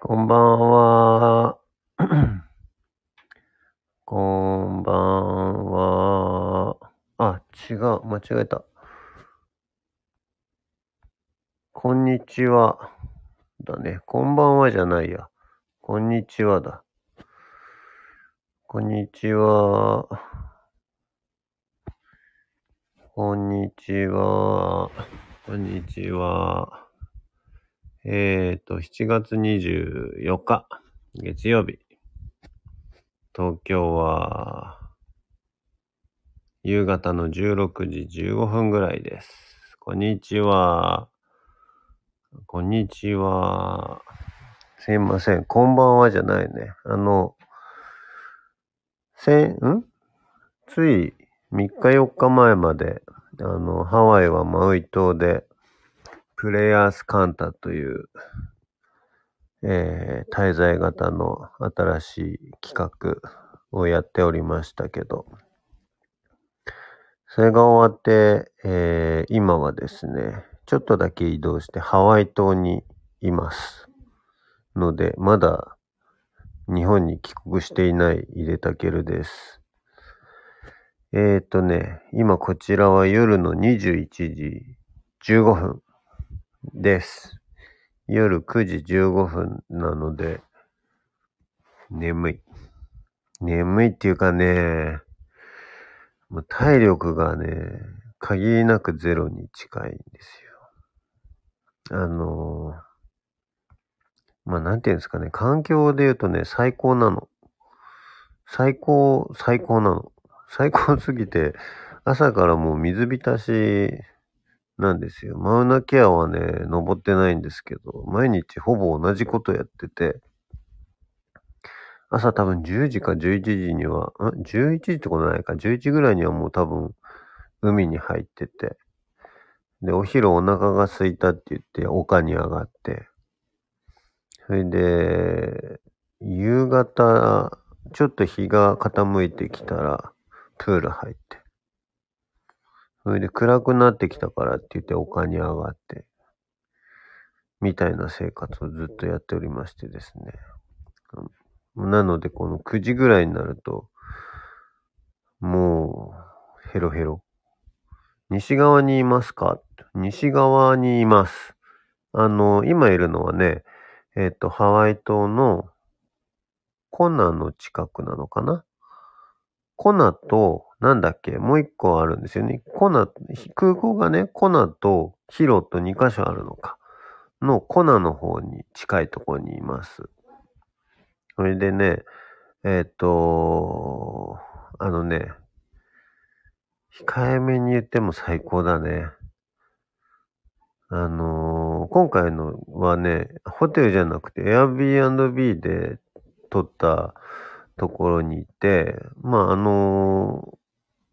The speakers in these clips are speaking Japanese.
こんばんは。こんばんは。あ、違う。間違えた。こんにちは。だね。こんばんはじゃないや。こんにちはだ。こんにちは。こんにちは。こんにちは。えーと、7月24日、月曜日。東京は、夕方の16時15分ぐらいです。こんにちは。こんにちは。すいません。こんばんはじゃないね。あの、せん、んつい3日4日前まで、あの、ハワイはマウイ島で、プレイヤースカンタという、えー、滞在型の新しい企画をやっておりましたけど、それが終わって、えー、今はですね、ちょっとだけ移動してハワイ島にいます。ので、まだ日本に帰国していない井出武です。えーとね、今こちらは夜の21時15分です。夜9時15分なので、眠い。眠いっていうかね、もう体力がね、限りなくゼロに近いんですよ。あのまあ、なんていうんですかね、環境で言うとね、最高なの。最高、最高なの。最高すぎて、朝からもう水浸しなんですよ。マウナケアはね、登ってないんですけど、毎日ほぼ同じことやってて、朝多分10時か11時には、ん ?11 時ってことないか。11時ぐらいにはもう多分海に入ってて、で、お昼お腹が空いたって言って丘に上がって、それで、夕方、ちょっと日が傾いてきたら、プール入って、それで暗くなってきたからって言って丘に上がって、みたいな生活をずっとやっておりましてですね。なので、この9時ぐらいになると、もう、ヘロヘロ。西側にいますか？西側にいます。あの、今いるのはね、えっ、ー、と、ハワイ島のコナの近くなのかな？コナと、なんだっけ、もう一個あるんですよね。コナ、空港がね、コナとヒロと2カ所あるのか。のコナの方に近いところにいます。それでね、えっ、ー、と、あのね、控えめに言っても最高だね。あのー、今回のはね、ホテルじゃなくて Airbnb で撮ったところにいて、まあ、あの、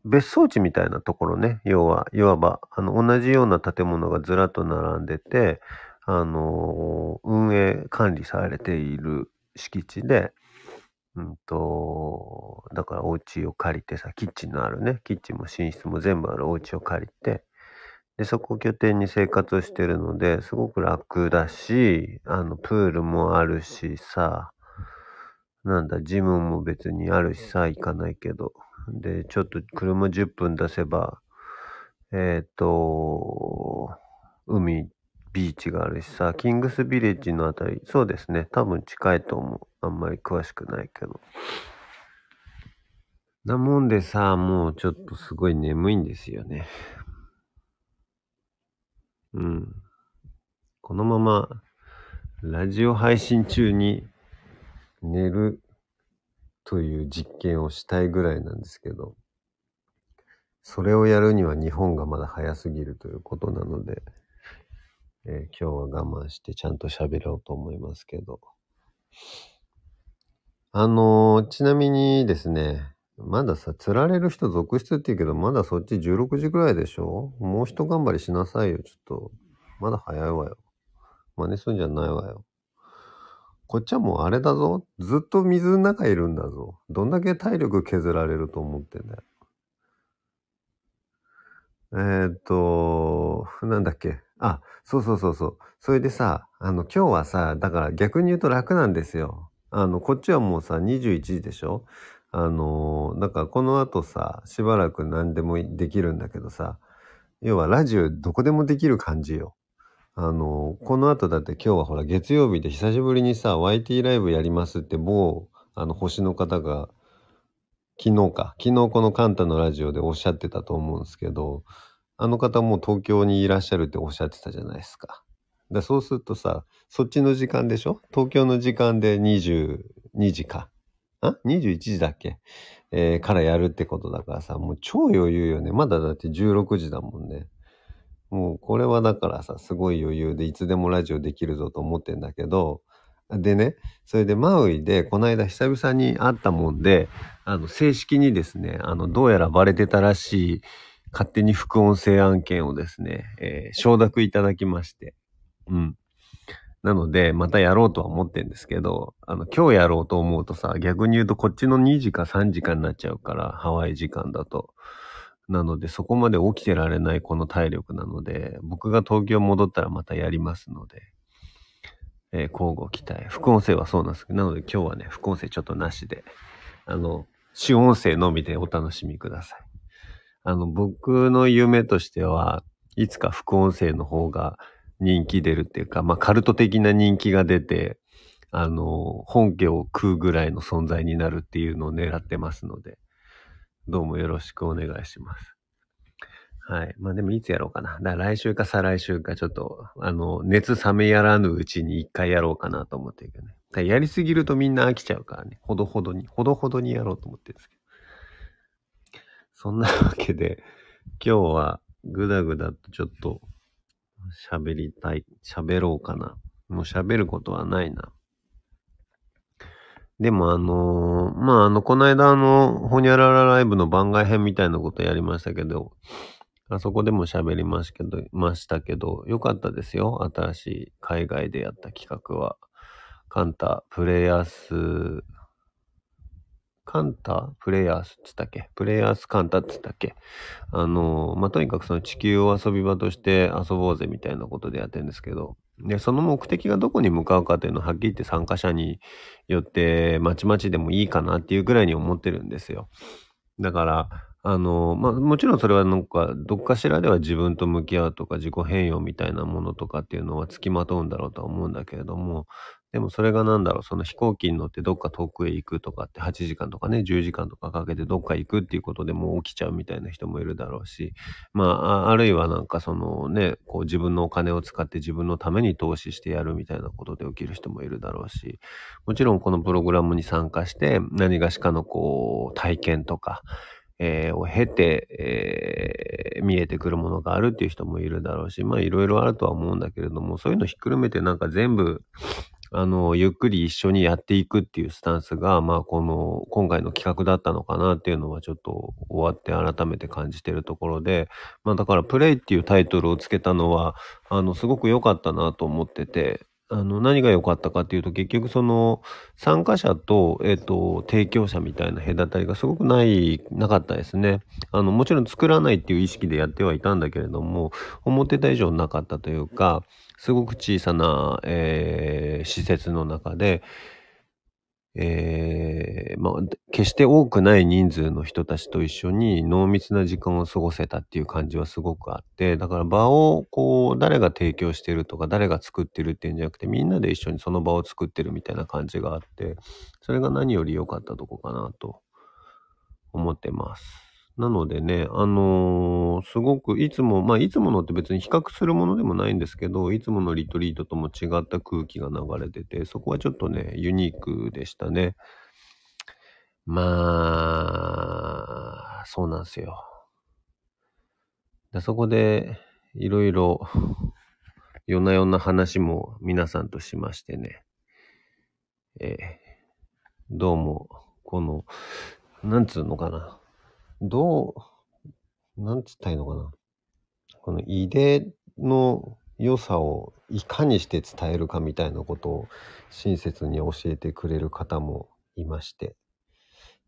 別荘地みたいなところね、要は、いわば、あの、同じような建物がずらっと並んでて、あの、運営、管理されている敷地で、うんと、だからお家を借りてさ、キッチンのあるね、キッチンも寝室も全部あるお家を借りて、で、そこを拠点に生活をしてるので、すごく楽だし、あの、プールもあるしさ、なんだ、ジムも別にあるしさ、行かないけど。で、ちょっと車10分出せば、えっ、ー、と、海、ビーチがあるしさ、キングスビレッジのあたり、そうですね、多分近いと思う。あんまり詳しくないけど。なもんでさ、もうちょっとすごい眠いんですよね。うん。このまま、ラジオ配信中に寝るという実験をしたいぐらいなんですけど、それをやるには日本がまだ早すぎるということなので、えー、今日は我慢してちゃんと喋ろうと思いますけど。あのー、ちなみにですね、まださ、釣られる人続出って言うけど、まだそっち16時ぐらいでしょ？もう一頑張りしなさいよ、ちょっと。まだ早いわよ。真似するんじゃないわよ。こっちはもうあれだぞ。ずっと水の中いるんだぞ。どんだけ体力削られると思ってんだよ。えー、っと、なんだっけ。あ、そうそうそうそう。それでさ、あの、今日はさ、だから逆に言うと楽なんですよ。あの、こっちはもうさ、21時でしょあの、だからこの後さ、しばらく何でもできるんだけどさ、要はラジオどこでもできる感じよ。あのー、この後だって今日はほら月曜日で久しぶりにさ、YT ライブやりますって某、あの、星の方が、昨日か、昨日このカンタのラジオでおっしゃってたと思うんですけど、あの方も東京にいらっしゃるっておっしゃってたじゃないですか。だそうするとさ、そっちの時間でしょ？東京の時間で22時か。あ ?21 時だっけ？えー、からやるってことだからさ、もう超余裕よね。まだだって16時だもんね。もうこれはだからさ、すごい余裕でいつでもラジオできるぞと思ってんだけど、でね、それでマウイでこの間久々に会ったもんで、あの、正式にですね、あの、どうやらバレてたらしい勝手に副音声案件をですね、えー、承諾いただきまして。うん。なので、またやろうとは思ってんですけど、あの、今日やろうと思うとさ、逆に言うとこっちの2時か3時間になっちゃうから、ハワイ時間だと。なので、そこまで起きてられないこの体力なので、僕が東京戻ったらまたやりますので、えー、交互期待。副音声はそうなんですけど、なので今日はね、副音声ちょっとなしで、あの、主音声のみでお楽しみください。あの、僕の夢としては、いつか副音声の方が人気出るっていうか、まあ、カルト的な人気が出て、あの、本家を食うぐらいの存在になるっていうのを狙ってますので、どうもよろしくお願いします。はい。まあでもいつやろうかな。だから来週か再来週かちょっと、あの、熱冷めやらぬうちに一回やろうかなと思ってるけどね。やりすぎるとみんな飽きちゃうからね。ほどほどに、ほどほどにやろうと思ってるんですけど。そんなわけで、今日はぐだぐだとちょっと喋りたい、喋ろうかな。もう喋ることはないな。でもあのー、まあ、あの、この間あの、ほにゃららライブの番外編みたいなことやりましたけど、あそこでも喋りますけど、ましたけど、よかったですよ。新しい海外でやった企画は。カンタ、プレイヤースカンタ？プレイヤースっつったっけ？プレイヤースカンタっつったっけ？あの、まあ、とにかくその地球を遊び場として遊ぼうぜみたいなことでやってるんですけど、で、その目的がどこに向かうかというのははっきり言って参加者によってまちまちでもいいかなっていうぐらいに思ってるんですよ。だから、あの、まあ、もちろんそれはなんか、どっかしらでは自分と向き合うとか自己変容みたいなものとかっていうのは付きまとうんだろうとは思うんだけれども、でもそれがなんだろう、その飛行機に乗ってどっか遠くへ行くとかって8時間とかね、10時間とかかけてどっか行くっていうことでもう起きちゃうみたいな人もいるだろうし、まあ、あるいはなんかそのね、こう自分のお金を使って自分のために投資してやるみたいなことで起きる人もいるだろうし、もちろんこのプログラムに参加して何がしかのこう体験とか、えー、を経て、えー、見えてくるものがあるっていう人もいるだろうし、まあいろいろあるとは思うんだけれども、そういうのひっくるめてなんか全部あの、ゆっくり一緒にやっていくっていうスタンスが、まあ、この、今回の企画だったのかなっていうのはちょっと終わって改めて感じてるところで、まあ、だから、プレイっていうタイトルをつけたのは、あの、すごく良かったなと思ってて、あの、何が良かったかっていうと、結局その、参加者と、え、と、提供者みたいな隔たりがすごくない、なかったですね。あの、もちろん作らないっていう意識でやってはいたんだけれども、思ってた以上なかったというか、すごく小さな、え、施設の中で、えー、まあ、決して多くない人数の人たちと一緒に濃密な時間を過ごせたっていう感じはすごくあって、だから場をこう、誰が提供してるとか、誰が作ってるっていうんじゃなくて、みんなで一緒にその場を作ってるみたいな感じがあって、それが何より良かったとこかなと思ってます。なのでね、あのー、すごくいつも、まあいつものって別に比較するものでもないんですけど、いつものリトリートとも違った空気が流れてて、そこはちょっとね、ユニークでしたね。まあ、そうなんですよ。でそこで、いろいろ、夜な夜な話も皆さんとしましてね。えー、どうも、この、なんつうのかな。どう、なんつったらいいのかな。この入れの良さをいかにして伝えるかみたいなことを親切に教えてくれる方もいまして。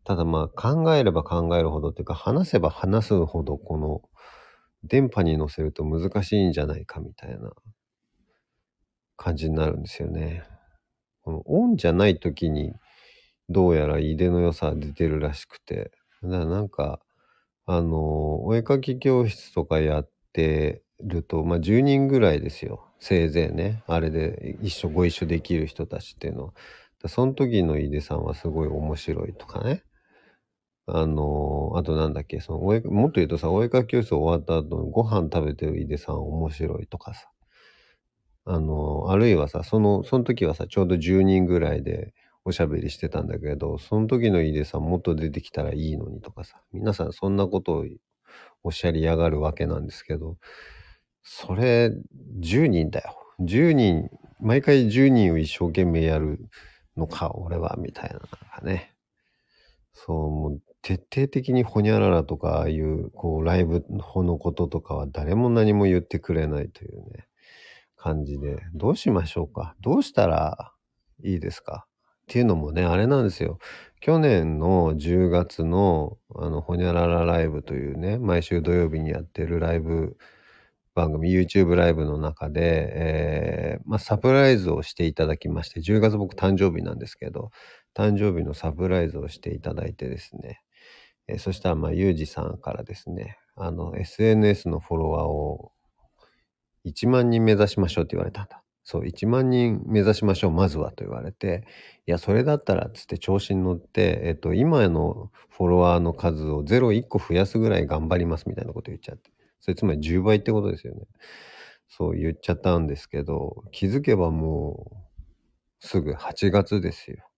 ただまあ考えれば考えるほどっていうか話せば話すほどこの電波に乗せると難しいんじゃないかみたいな感じになるんですよね。このオンじゃない時にどうやら井出の良さ出てるらしくて。だからなんか、あの、お絵かき教室とかやってると、まあ10人ぐらいですよ。せいぜいね。あれで一緒、ご一緒できる人たちっていうのは。その時の井出さんはすごい面白いとかね。あの、あとなんだっけ、そのお絵、もっと言うとさ、お絵かき教室終わった後ご飯食べてる井出さん面白いとかさ。あの、あるいはさ、その、その時はさ、ちょうど10人ぐらいでおしゃべりしてたんだけど、その時の井出さんもっと出てきたらいいのにとかさ、皆さんそんなことをおっしゃりやがるわけなんですけど、それ、10人だよ。10人、毎回10人を一生懸命やるのか、俺は、みたいな、なんね。そう、もう徹底的にほにゃららとか、ああいう、こう、ライブのこととかは誰も何も言ってくれないというね、感じで、どうしましょうか？どうしたらいいですか？っていうのもね、あれなんですよ。去年の10月の、あの、ほにゃららライブというね、毎週土曜日にやってるライブ番組、YouTube ライブの中で、えー、まあ、サプライズをしていただきまして、10月僕誕生日なんですけど、誕生日のサプライズをしていただいてですね、えー、そしたら、まあ、ゆうじさんからですね、あの、SNS のフォロワーを1万人目指しましょうって言われたんだ。そう、1万人目指しましょう、まずはと言われて、いや、それだったら、つって調子に乗って、えっと、今のフォロワーの数を0、1個増やすぐらい頑張りますみたいなこと言っちゃって。それつまり10倍ってことですよね。そう言っちゃったんですけど、気づけばもう、すぐ8月ですよ。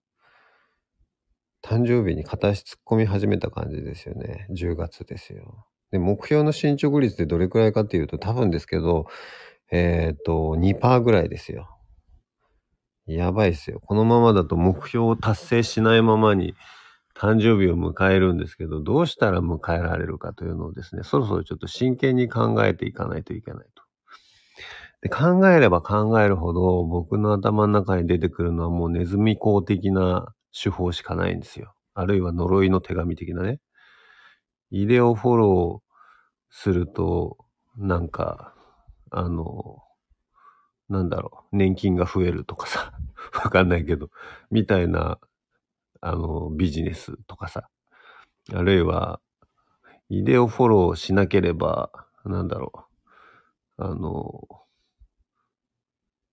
誕生日に片足突っ込み始めた感じですよね。10月ですよ。で、目標の進捗率ってどれくらいかっていうと、多分ですけど、えっ、ー、と、2%ぐらいですよ。やばいっすよ。このままだと目標を達成しないままに誕生日を迎えるんですけど、どうしたら迎えられるかというのをですね、そろそろちょっと真剣に考えていかないといけないと。で考えれば考えるほど僕の頭の中に出てくるのはもうネズミ講的な手法しかないんですよ。あるいは呪いの手紙的なね。イデオフォローすると、なんか、あの、なんだろう、年金が増えるとかさ、わかんないけど、みたいな、あの、ビジネスとかさ、あるいは、イデオフォローしなければ、なんだろう、あの、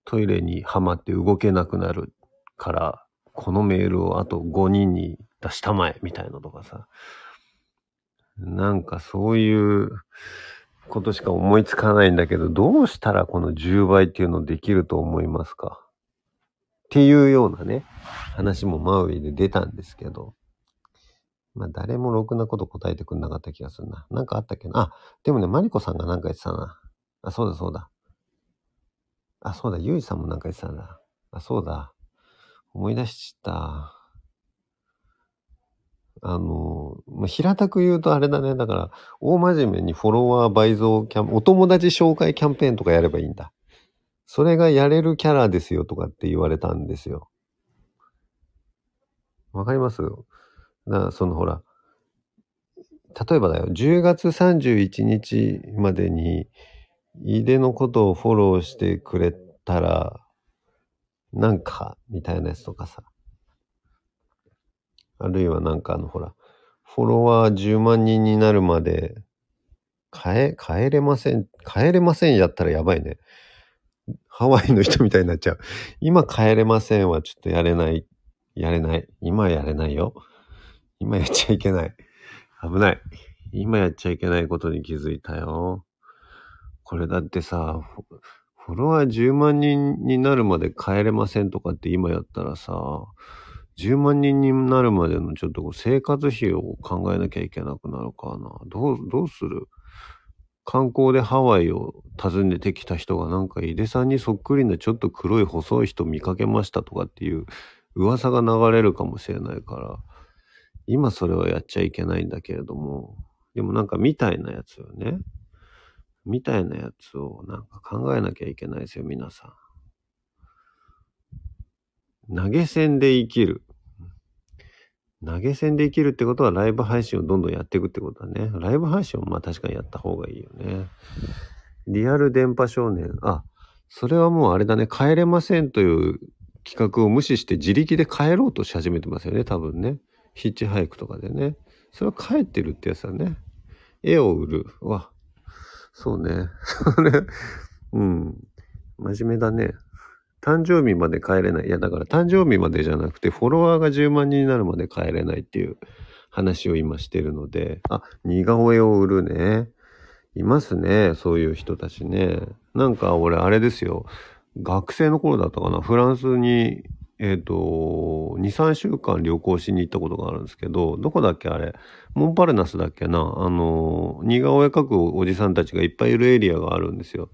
トイレにはまって動けなくなるから、このメールをあと5人に出したまえ、みたいなとかさ、なんかそういうことしか思いつかないんだけど、どうしたらこの10倍っていうのできると思いますか？っていうようなね、話もマウイで出たんですけど、まあ誰もろくなこと答えてくんなかった気がするな。なんかあったっけな？あ、でもね、マリコさんがなんか言ってたな。あ、そうだそうだ。あ、そうだ、ユイさんもなんか言ってたんだ。あ、そうだ。思い出しちった。あの、まあ、平たく言うとあれだね。だから、大真面目にフォロワー倍増キャン、お友達紹介キャンペーンとかやればいいんだ。それがやれるキャラですよとかって言われたんですよ。わかります？だからそのほら、例えばだよ、10月31日までに、井出のことをフォローしてくれたら、なんか、みたいなやつとかさ。あるいはなんかあのほら、フォロワー10万人になるまで、変え、変えれません、変えれませんやったらやばいね。ハワイの人みたいになっちゃう。今変えれませんはちょっとやれない。やれない。今やれないよ。今やっちゃいけない。危ない。今やっちゃいけないことに気づいたよ。これだってさ、フォロワー10万人になるまで変えれませんとかって今やったらさ、10万人になるまでのちょっと生活費を考えなきゃいけなくなるかな。どう、どうする？観光でハワイを訪ねてきた人がなんか井出さんにそっくりなちょっと黒い細い人見かけましたとかっていう噂が流れるかもしれないから、今それはやっちゃいけないんだけれども、でもなんかみたいなやつよね。みたいなやつをなんか考えなきゃいけないですよ、皆さん。投げ銭で生きる。投げ銭できるってことはライブ配信をどんどんやっていくってことだね。ライブ配信もまあ確かにやった方がいいよね。リアル電波少年。あ、それはもうあれだね。帰れませんという企画を無視して自力で帰ろうとし始めてますよね。多分ね。ヒッチハイクとかでね。それは帰ってるってやつだね。絵を売る。わ。そうね。それ、うん。真面目だね。誕生日まで帰れない。いや、だから誕生日までじゃなくて、フォロワーが10万人になるまで帰れないっていう話を今してるので、あ、似顔絵を売るね。いますね。そういう人たちね。なんか俺、あれですよ。学生の頃だったかな。フランスに、えっ、ー、と、2、3週間旅行しに行ったことがあるんですけど、どこだっけあれ？モンパルナスだっけな？あの、似顔絵描くおじさんたちがいっぱいいるエリアがあるんですよ。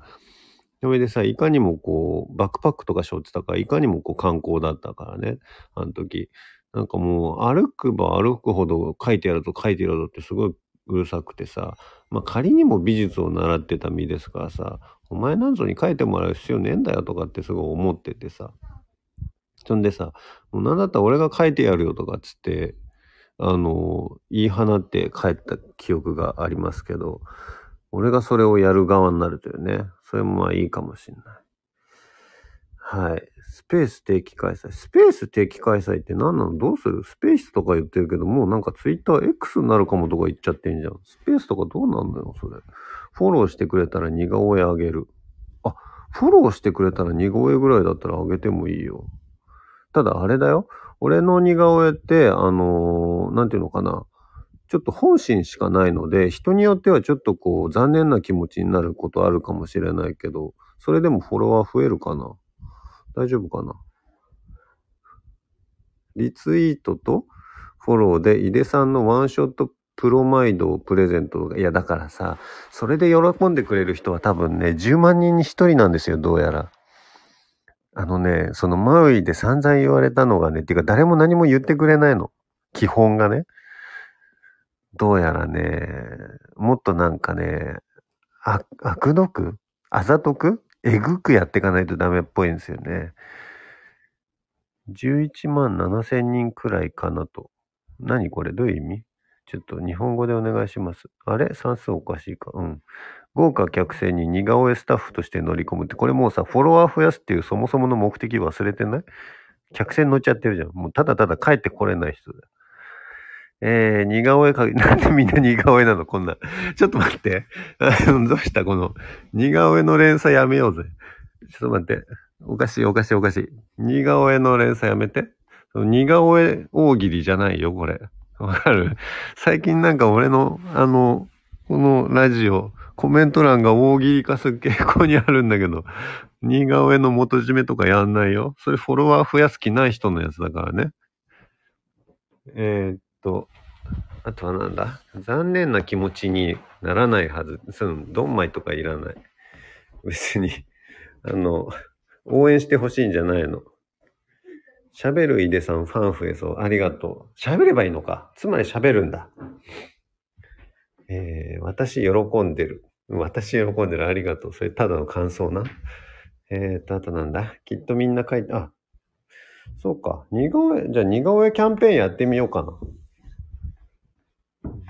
それでさ、いかにもこう、バックパックとか背負ってたから、いかにもこう観光だったからね、あの時。なんかもう、歩くば歩くほど書いてやると書いてやるとってすごいうるさくてさ、まあ仮にも美術を習ってた身ですからさ、お前なんぞに書いてもらう必要ねえんだよとかってすごい思っててさ。そんでさ、もうなんだったら俺が書いてやるよとかっつって、あの、言い放って帰った記憶がありますけど、俺がそれをやる側になるというね。それもまあいいかもしんない。はい。スペース定期開催。スペース定期開催って何なの？どうする？スペースとか言ってるけど、もうなんかツイッター X になるかもとか言っちゃってんじゃん。スペースとかどうなんだよ、それ。フォローしてくれたら似顔絵あげる。あ、フォローしてくれたら似顔絵ぐらいだったらあげてもいいよ。ただあれだよ。俺の似顔絵って、あのー、なんていうのかな。ちょっと本心しかないので、人によってはちょっとこう残念な気持ちになることあるかもしれないけど、それでもフォロワー増えるかな？大丈夫かな？リツイートとフォローで井出さんのワンショットプロマイドをプレゼント。いや、だからさ、それで喜んでくれる人は多分ね、10万人に1人なんですよ、どうやら。あのね、そのマウイで散々言われたのがね、っていうか誰も何も言ってくれないの。基本がね。どうやらね、もっとなんかね、あ、悪毒？あざとく？えぐくやっていかないとダメっぽいんですよね。11万7千人くらいかなと。何これ？どういう意味？ちょっと日本語でお願いします。あれ？算数おかしいか？うん。豪華客船に似顔絵スタッフとして乗り込むって、これもうさ、フォロワー増やすっていうそもそもの目的忘れてない？客船乗っちゃってるじゃん。もうただただ帰ってこれない人だよ。えー、似顔絵か、なんでみんな似顔絵なの？こんな。ちょっと待って。どうしたこの、似顔絵の連載やめようぜ。ちょっと待って。おかしいおかしいおかしい。似顔絵の連載やめて。似顔絵大喜利じゃないよ、これ。わかる？最近なんか俺の、あの、このラジオ、コメント欄が大喜利化する傾向にあるんだけど、似顔絵の元締めとかやんないよ。それフォロワー増やす気ない人のやつだからね。えー、と、あとはなんだ？残念な気持ちにならないはず。その、ドンマイとかいらない。別に、あの、応援してほしいんじゃないの。喋る井出さんファン増えそう。ありがとう。喋ればいいのか。つまり喋るんだ。えー、私喜んでる。私喜んでる。ありがとう。それただの感想な。えーと、あとなんだ？きっとみんな書いて、あ、そうか。似顔絵、じゃあ似顔絵キャンペーンやってみようかな。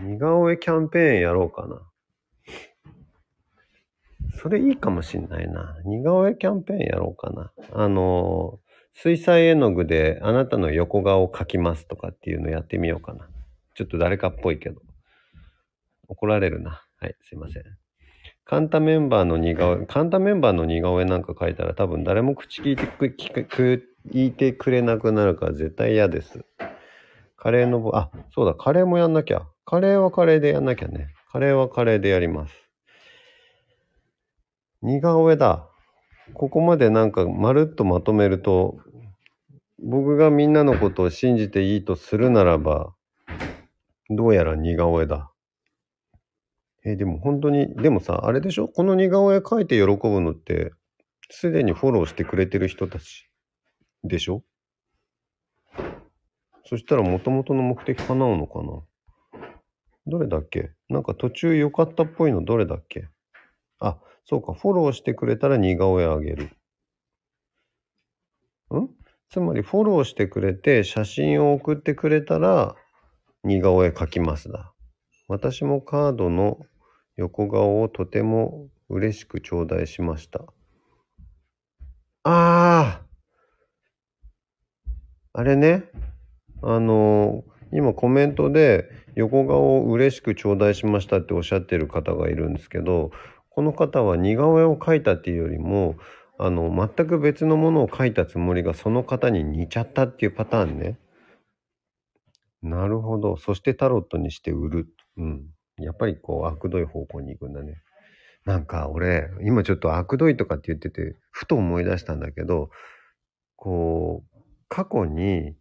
似顔絵キャンペーンやろうかな。それいいかもしんないな。似顔絵キャンペーンやろうかな。あの水彩絵の具であなたの横顔を描きますとかっていうのやってみようかな。ちょっと誰かっぽいけど。怒られるな。はい、すいません。カンタメンバーの似顔絵、カンタメンバーの似顔絵なんか描いたら多分誰も口聞いてく、聞く、言ってくれなくなるから絶対嫌です。カレーの、あ、そうだ、カレーもやんなきゃ。カレーはカレーでやんなきゃね。カレーはカレーでやります。似顔絵だ。ここまでなんかまるっとまとめると、僕がみんなのことを信じていいとするならば、どうやら似顔絵だ。えでも本当に、でもさ、あれでしょ？この似顔絵描いて喜ぶのって、すでにフォローしてくれてる人たちでしょ？そしたら元々の目的叶うのかな？どれだっけ？なんか途中良かったっぽいのどれだっけ？あ、そうか、フォローしてくれたら似顔絵あげる。ん？つまりフォローしてくれて写真を送ってくれたら似顔絵描きますだ。私もカードの横顔をとても嬉しく頂戴しました。あああれね。あの今コメントで横顔を嬉しく頂戴しましたっておっしゃってる方がいるんですけど、この方は似顔絵を描いたっていうよりも、あの、全く別のものを描いたつもりがその方に似ちゃったっていうパターンね。なるほど。そしてタロットにして売る。うん。やっぱりこう、悪どい方向に行くんだね。なんか俺、今ちょっと悪どいとかって言ってて、ふと思い出したんだけど、こう、過去に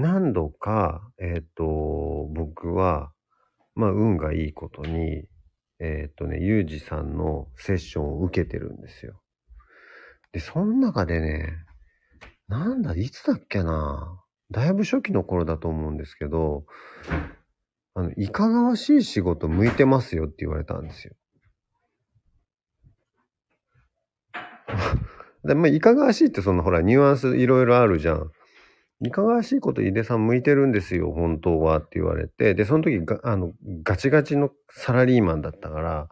何度か、えっ、と、僕は、まあ、運がいいことに、えっ、とね、ゆうじさんのセッションを受けてるんですよ。で、その中でね、なんだ、いつだっけな。だいぶ初期の頃だと思うんですけど、あの、いかがわしい仕事向いてますよって言われたんですよ。で、まあ、いかがわしいってそのほら、ニュアンスいろいろあるじゃん。いかがわしいこと井出さん向いてるんですよ、本当はって言われて、で、その時が、あの、ガチガチのサラリーマンだったから、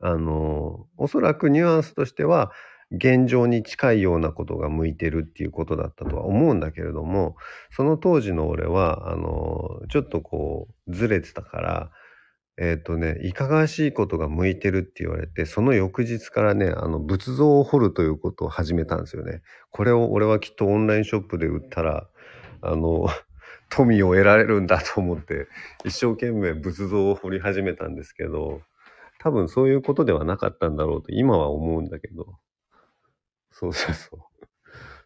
あの、おそらくニュアンスとしては、現状に近いようなことが向いてるっていうことだったとは思うんだけれども、その当時の俺は、あの、ちょっとこう、ずれてたから、えっ、ー、とね、いかがわしいことが向いてるって言われて、その翌日からね、あの、仏像を彫るということを始めたんですよね。これを俺はきっとオンラインショップで売ったら、あの、富を得られるんだと思って、一生懸命仏像を彫り始めたんですけど、多分そういうことではなかったんだろうと今は思うんだけど。そうそうそう。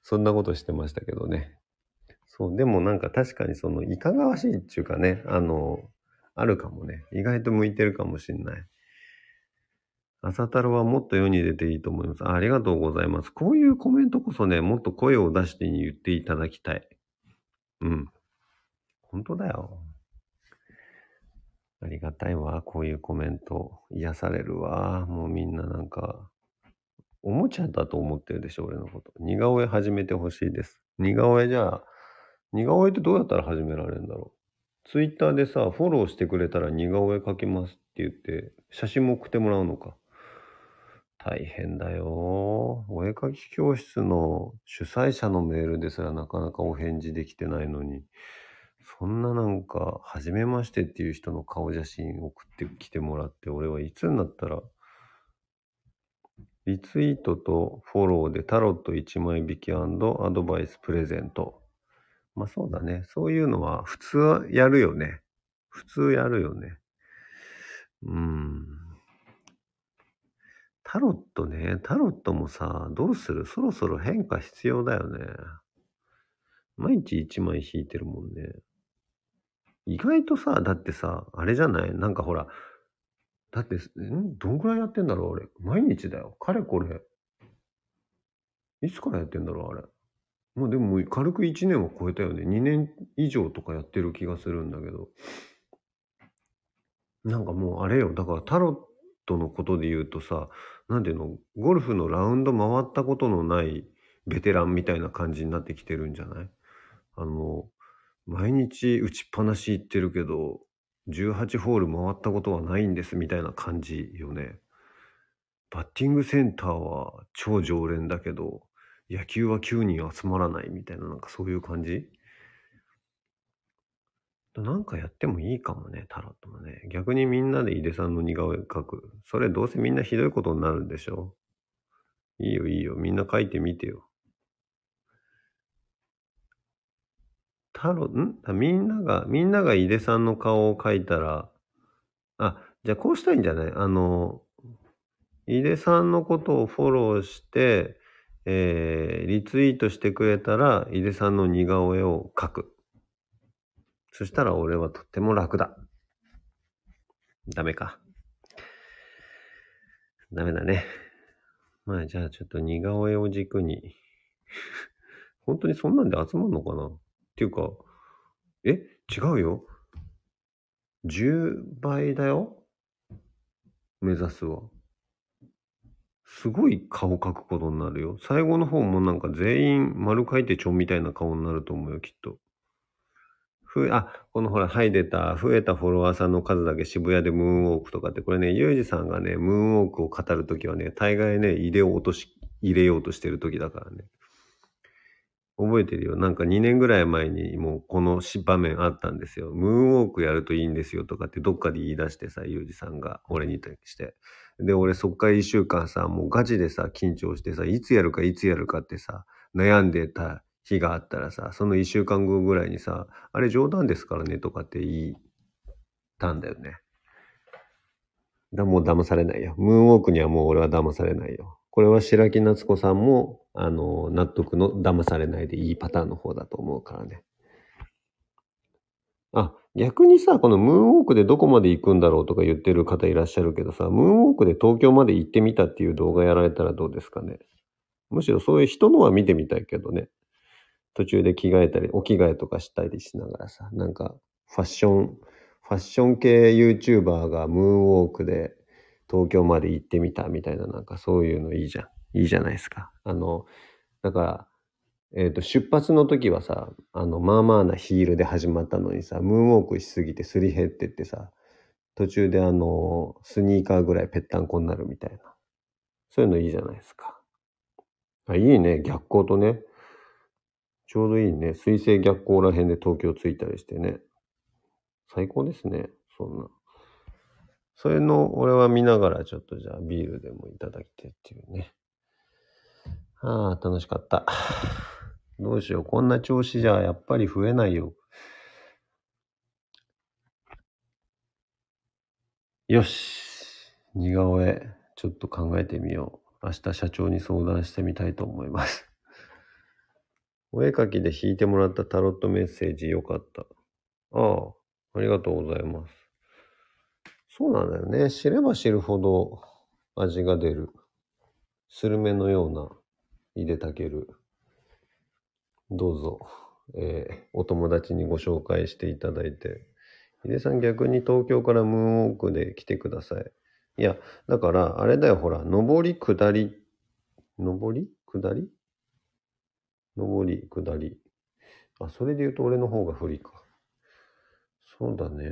そんなことしてましたけどね。そう、でもなんか確かにその、いかがわしいっていうかね、あの、あるかもね。意外と向いてるかもしんない。朝太郎はもっと世に出ていいと思いますあ。ありがとうございます。こういうコメントこそね、もっと声を出してに言っていただきたい。うん。本当だよ。ありがたいわ。こういうコメント。癒されるわ。もうみんななんか、おもちゃだと思ってるでしょ、俺のこと。似顔絵始めてほしいです。似顔絵じゃあ、似顔絵ってどうやったら始められるんだろう。ツイッターでさ、フォローしてくれたら似顔絵描きますって言って、写真も送ってもらうのか。大変だよ。お絵描き教室の主催者のメールですらなかなかお返事できてないのに、そんななんか、初めましてっていう人の顔写真送ってきてもらって、俺はいつになったら、リツイートとフォローでタロット1枚引きアドバイスプレゼント。まあそうだね。そういうのは普通はやるよね。普通やるよね。うん。タロットね。タロットもさ、どうする？そろそろ変化必要だよね。毎日1枚引いてるもんね。意外とさ、だってさ、あれじゃない？なんかほら、だって、ん？どんぐらいやってんだろう俺。毎日だよ。かれこれ。いつからやってんだろうあれ。まあでも軽く1年は超えたよね。2年以上とかやってる気がするんだけど。なんかもうあれよ。だからタロットのことで言うとさ、なんていうの、ゴルフのラウンド回ったことのないベテランみたいな感じになってきてるんじゃない？あの、毎日打ちっぱなし行ってるけど、18ホール回ったことはないんですみたいな感じよね。バッティングセンターは超常連だけど、野球は9人集まらないみたいな、なんかそういう感じ？なんかやってもいいかもね、タロットもね。逆にみんなで井出さんの似顔絵描く。それどうせみんなひどいことになるんでしょいいよいいよ。みんな描いてみてよ。タロ、ん？みんなが、みんなが井出さんの顔を描いたら、あ、じゃあこうしたいんじゃない？あの、井出さんのことをフォローして、えー、リツイートしてくれたら、井出さんの似顔絵を描く。そしたら俺はとっても楽だ。ダメか。ダメだね。まあじゃあちょっと似顔絵を軸に 本当にそんなんで集まんのかな？っていうか、え？違うよ。10倍だよ目指すは。すごい顔描くことになるよ。最後の方もなんか全員丸描いてちょんみたいな顔になると思うよ、きっと。ふあ、このほら、はい出た、増えたフォロワーさんの数だけ渋谷でムーンウォークとかって、これね、ユージさんがね、ムーンウォークを語るときはね、大概ね、入れを落とし、入れようとしてるときだからね。覚えてるよ。なんか2年ぐらい前にもうこの場面あったんですよ。ムーンウォークやるといいんですよとかってどっかで言い出してさ、ユージさんが俺に対して。で、俺そっから1週間さ、もうガチでさ、緊張してさ、いつやるかいつやるかってさ、悩んでた日があったらさ、その1週間後ぐらいにさ、あれ冗談ですからねとかって言ったんだよね。だ、もう騙されないよ。ムーンウォークにはもう俺は騙されないよ。これは白木夏子さんも、あの、納得の騙されないでいいパターンの方だと思うからね。あ、逆にさ、このムーンウォークでどこまで行くんだろうとか言ってる方いらっしゃるけどさ、ムーンウォークで東京まで行ってみたっていう動画やられたらどうですかね？むしろそういう人のは見てみたいけどね。途中で着替えたり、お着替えとかしたりしながらさ、なんかファッション、ファッション系 YouTuber がムーンウォークで東京まで行ってみたみたいな、なんかそういうのいいじゃん。いいじゃないですか。あの、だから、えっ、ー、と、出発の時はさ、あの、まあまあなヒールで始まったのにさ、ムーンウォークしすぎてすり減ってってさ、途中であの、スニーカーぐらいぺったんこになるみたいな。そういうのいいじゃないですか。あ、いいね。逆光とね。ちょうどいいね。水星逆光ら辺で東京着いたりしてね。最高ですね。そんな。それの、俺は見ながらちょっとじゃあビールでもいただきてっていうね。ああ、楽しかった。どうしよう。こんな調子じゃやっぱり増えないよ。よし。似顔絵、ちょっと考えてみよう。明日社長に相談してみたいと思います。お絵かきで引いてもらったタロットメッセージよかった。ああ、ありがとうございます。そうなんだよね。知れば知るほど味が出る。スルメのような、いでたける。どうぞ、えー、お友達にご紹介していただいて。ヒデさん逆に東京からムーンウォークで来てください。いや、だから、あれだよ、ほら、上り、下り、上り？下り？上り、下り。あ、それで言うと俺の方が不利か。そうだね。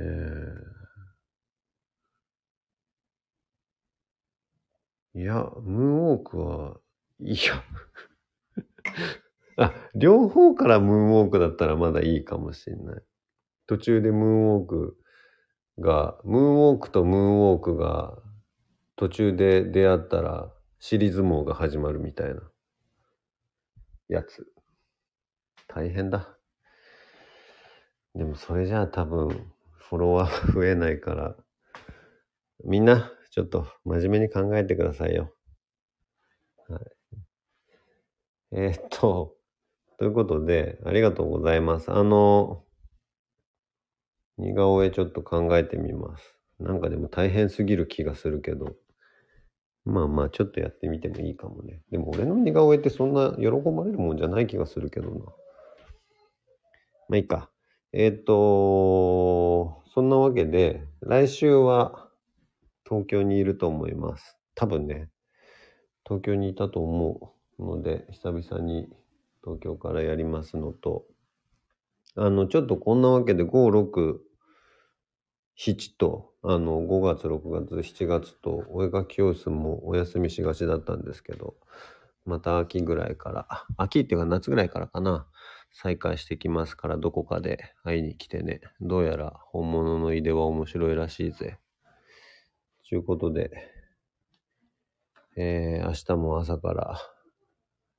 いや、ムーンウォークは、いやあ、両方からムーンウォークだったらまだいいかもしれない。途中でムーンウォークが、ムーンウォークとムーンウォークが途中で出会ったら尻相撲が始まるみたいなやつ。大変だ。でもそれじゃあ多分フォロワー増えないから、みんなちょっと真面目に考えてくださいよ。はい。えー、っと、ということで、ありがとうございます。あの、似顔絵ちょっと考えてみます。なんかでも大変すぎる気がするけど、まあまあちょっとやってみてもいいかもね。でも俺の似顔絵ってそんな喜ばれるもんじゃない気がするけどな。まあいいか。えっ、と、そんなわけで、来週は東京にいると思います。多分ね、東京にいたと思うので、久々に東京からやりますのと、あの、ちょっとこんなわけで5、6、7と、あの、5月、6月、7月と、お絵描き教室もお休みしがちだったんですけど、また秋ぐらいから、秋っていうか夏ぐらいからかな、再開してきますから、どこかで会いに来てね。どうやら本物の井出は面白いらしいぜ。ということで、えー、明日も朝から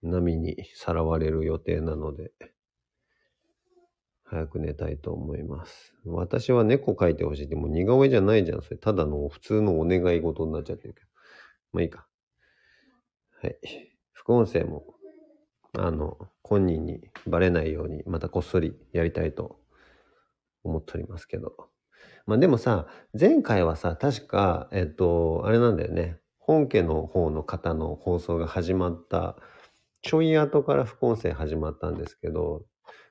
波にさらわれる予定なので、早く寝たいと思います。私は猫描いてほしいって、もう似顔絵じゃないじゃん。それただの普通のお願い事になっちゃってるけど。まあいいか。はい。副音声も、あの、本人にバレないように、またこっそりやりたいと思っておりますけど。まあでもさ、前回はさ、確か、えっと、あれなんだよね。本家の方の方の放送が始まった、ちょい後から副音声始まったんですけど、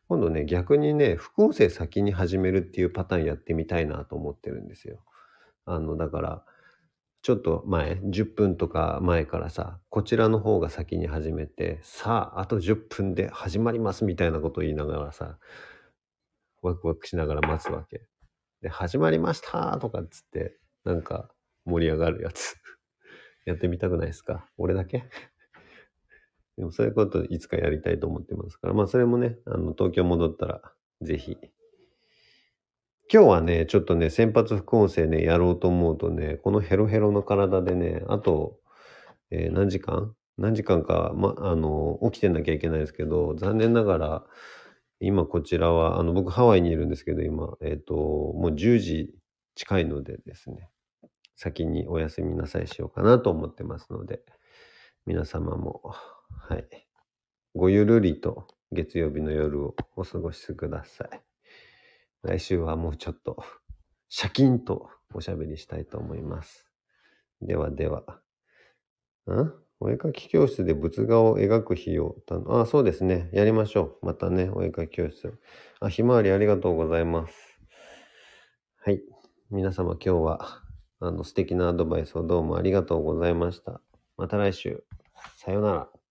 今度ね、逆にね、副音声先に始めるっていうパターンやってみたいなと思ってるんですよ。あの、だから、ちょっと前、10分とか前からさ、こちらの方が先に始めて、さあ、あと10分で始まりますみたいなことを言いながらさ、ワクワクしながら待つわけ。で、始まりましたとかっつって、なんか盛り上がるやつ。やってみたくないですか？俺だけ？でもそういうこといつかやりたいと思ってますから、まあそれもね、あの、東京戻ったら、ぜひ。今日はね、ちょっとね、先発副音声ね、やろうと思うとね、このヘロヘロの体でね、あと、えー何時間？何時間か、ま、あの、起きてなきゃいけないですけど、残念ながら、今こちらは、あの、僕ハワイにいるんですけど、今、えっ、と、もう10時近いのでですね、先にお休みなさいしようかなと思ってますので、皆様も、はい、ごゆるりと月曜日の夜をお過ごしください。来週はもうちょっと、シャキンとおしゃべりしたいと思います。ではでは。んお絵かき教室で仏画を描く日をたの、あ、そうですね。やりましょう。またね、お絵かき教室。あ、ひまわりありがとうございます。はい。皆様今日は、あの、素敵なアドバイスをどうもありがとうございました。また来週。さようなら。